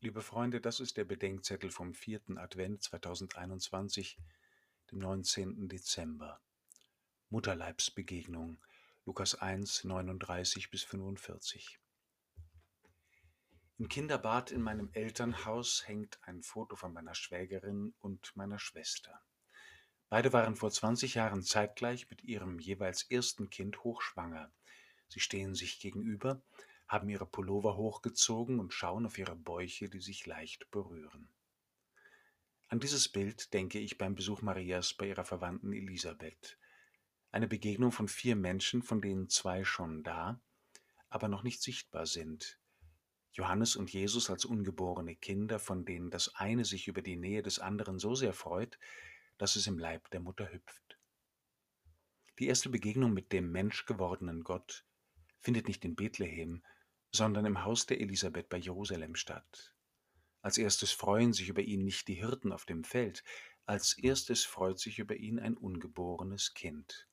Liebe Freunde, das ist der Bedenkzettel vom vierten Advent 2021, dem 19. Dezember. Mutterleibsbegegnung, Lukas 1, 39 bis 45. Im Kinderbad in meinem Elternhaus hängt ein Foto von meiner Schwägerin und meiner Schwester. Beide waren vor 20 Jahren zeitgleich mit ihrem jeweils ersten Kind hochschwanger. Sie stehen sich gegenüber, haben ihre Pullover hochgezogen und schauen auf ihre Bäuche, die sich leicht berühren. An dieses Bild denke ich beim Besuch Marias bei ihrer Verwandten Elisabeth. Eine Begegnung von vier Menschen, von denen zwei schon da, aber noch nicht sichtbar sind. Johannes und Jesus als ungeborene Kinder, von denen das eine sich über die Nähe des anderen so sehr freut, dass es im Leib der Mutter hüpft. Die erste Begegnung mit dem menschgewordenen Gott findet nicht in Bethlehem, sondern im Haus der Elisabeth bei Jerusalem statt. Als erstes freuen sich über ihn nicht die Hirten auf dem Feld, als erstes freut sich über ihn ein ungeborenes Kind.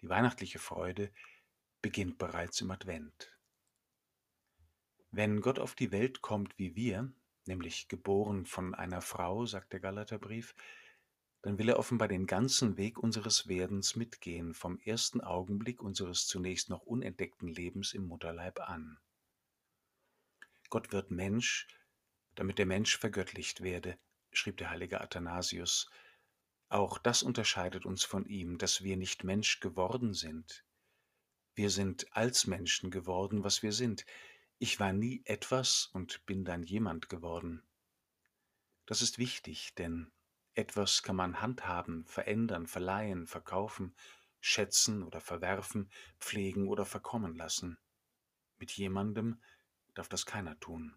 Die weihnachtliche Freude beginnt bereits im Advent. Wenn Gott auf die Welt kommt wie wir, nämlich geboren von einer Frau, sagt der Galaterbrief, dann will er offenbar den ganzen Weg unseres Werdens mitgehen, vom ersten Augenblick unseres zunächst noch unentdeckten Lebens im Mutterleib an. Gott wird Mensch, damit der Mensch vergöttlicht werde, schrieb der heilige Athanasius. Auch das unterscheidet uns von ihm, dass wir nicht Mensch geworden sind. Wir sind als Menschen geworden, was wir sind. Ich war nie etwas und bin dann jemand geworden. Das ist wichtig, denn etwas kann man handhaben, verändern, verleihen, verkaufen, schätzen oder verwerfen, pflegen oder verkommen lassen. Mit jemandem darf das keiner tun.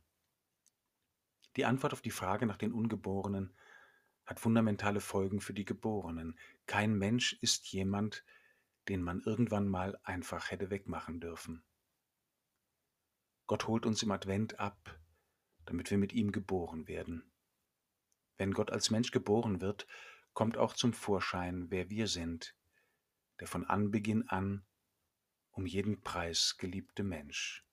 Die Antwort auf die Frage nach den Ungeborenen hat fundamentale Folgen für die Geborenen. Kein Mensch ist jemand, den man irgendwann mal einfach hätte wegmachen dürfen. Gott holt uns im Advent ab, damit wir mit ihm geboren werden. Wenn Gott als Mensch geboren wird, kommt auch zum Vorschein, wer wir sind, der von Anbeginn an um jeden Preis geliebte Mensch.